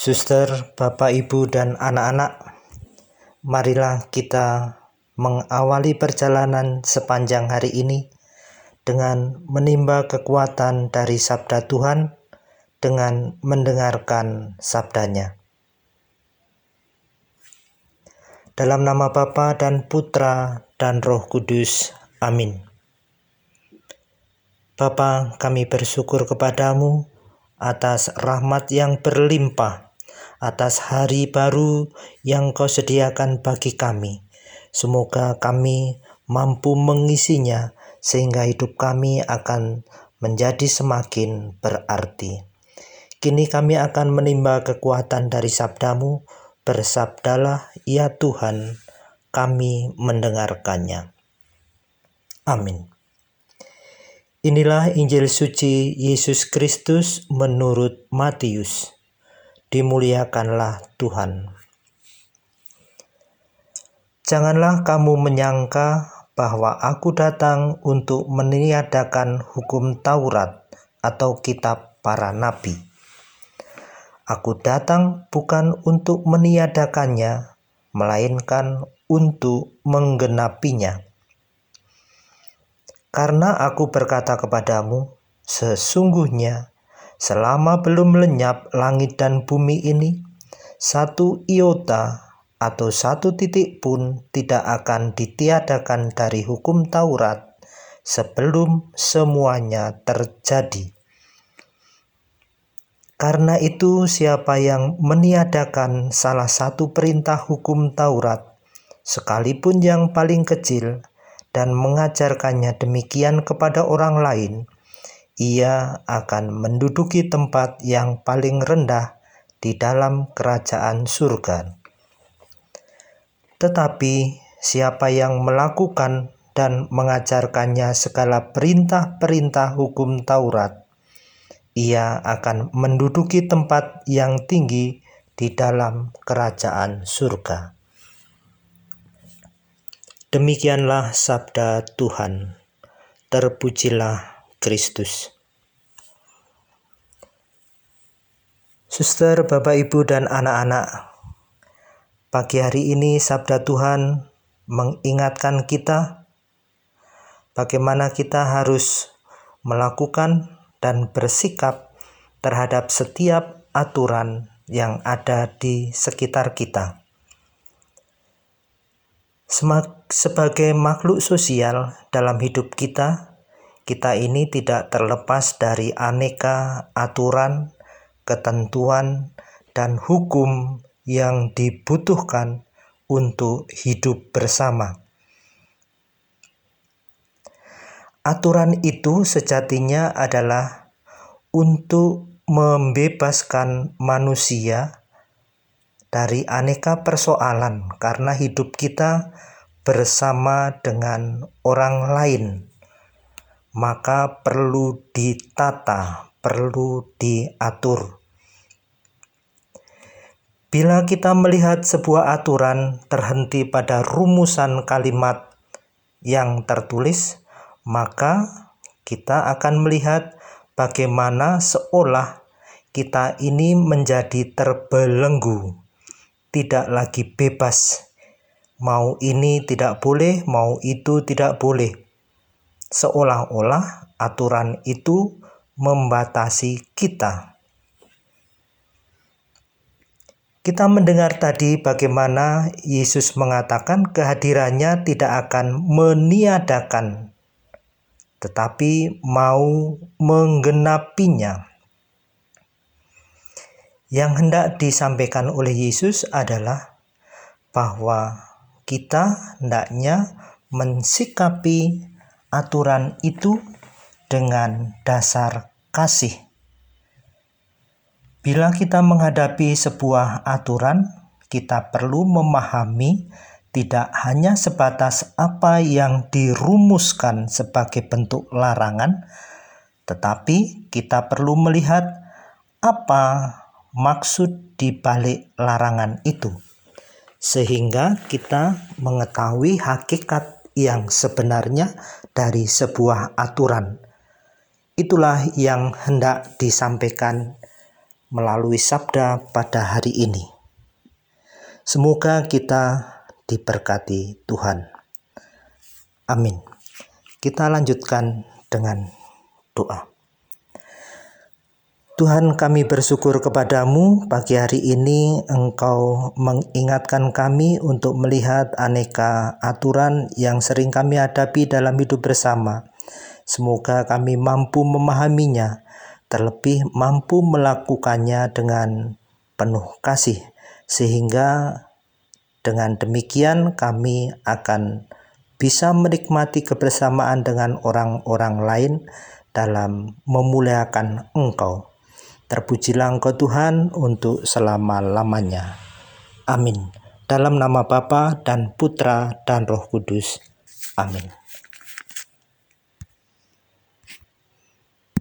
Suster, Bapak, Ibu, dan anak-anak, marilah kita mengawali perjalanan sepanjang hari ini dengan menimba kekuatan dari sabda Tuhan dengan mendengarkan sabdanya. Dalam nama Bapa dan Putra dan Roh Kudus. Amin. Bapa, kami bersyukur kepadamu atas rahmat yang berlimpah, atas hari baru yang kau sediakan bagi kami. Semoga kami mampu mengisinya sehingga hidup kami akan menjadi semakin berarti. Kini kami akan menimba kekuatan dari sabdamu, bersabdalah ya Tuhan, kami mendengarkannya. Amin. Inilah Injil suci Yesus Kristus menurut Matius. Dimuliakanlah Tuhan. Janganlah kamu menyangka bahwa aku datang untuk meniadakan hukum Taurat atau kitab para nabi. Aku datang bukan untuk meniadakannya, melainkan untuk menggenapinya. Karena aku berkata kepadamu, sesungguhnya selama belum lenyap langit dan bumi ini, satu iota atau satu titik pun tidak akan ditiadakan dari hukum Taurat sebelum semuanya terjadi. Karena itu, siapa yang meniadakan salah satu perintah hukum Taurat, sekalipun yang paling kecil, dan mengajarkannya demikian kepada orang lain, ia akan menduduki tempat yang paling rendah di dalam kerajaan surga. Tetapi siapa yang melakukan dan mengajarkannya segala perintah-perintah hukum Taurat, ia akan menduduki tempat yang tinggi di dalam kerajaan surga. Demikianlah sabda Tuhan. Terpujilah Kristus. Suster, Bapak, Ibu, dan anak-anak, pagi hari ini sabda Tuhan mengingatkan kita bagaimana kita harus melakukan dan bersikap terhadap setiap aturan yang ada di sekitar kita. Sebagai makhluk sosial dalam hidup kita, kita ini tidak terlepas dari aneka aturan, ketentuan, dan hukum yang dibutuhkan untuk hidup bersama. Aturan itu sejatinya adalah untuk membebaskan manusia dari aneka persoalan karena hidup kita bersama dengan orang lain maka perlu ditata, perlu diatur. Bila kita melihat sebuah aturan terhenti pada rumusan kalimat yang tertulis, maka kita akan melihat bagaimana seolah kita ini menjadi terbelenggu tidak lagi bebas. Mau ini tidak boleh, mau itu tidak boleh. Seolah-olah aturan itu membatasi kita. Kita mendengar tadi bagaimana Yesus mengatakan kehadirannya tidak akan meniadakan, tetapi mau menggenapinya. Yang hendak disampaikan oleh Yesus adalah bahwa kita hendaknya mensikapi aturan itu dengan dasar kasih. Bila kita menghadapi sebuah aturan, kita perlu memahami tidak hanya sebatas apa yang dirumuskan sebagai bentuk larangan, tetapi kita perlu melihat apa maksud di balik larangan itu, sehingga kita mengetahui hakikat yang sebenarnya dari sebuah aturan. Itulah yang hendak disampaikan melalui sabda pada hari ini. Semoga kita diberkati Tuhan. Amin. Kita lanjutkan dengan doa. Tuhan kami bersyukur kepadamu pagi hari ini engkau mengingatkan kami untuk melihat aneka aturan yang sering kami hadapi dalam hidup bersama. Semoga kami mampu memahaminya, terlebih mampu melakukannya dengan penuh kasih, sehingga dengan demikian kami akan bisa menikmati kebersamaan dengan orang-orang lain dalam memuliakan Engkau. Terpujilah Engkau Tuhan untuk selama-lamanya. Amin. Dalam nama Bapa dan Putra dan Roh Kudus. Amin.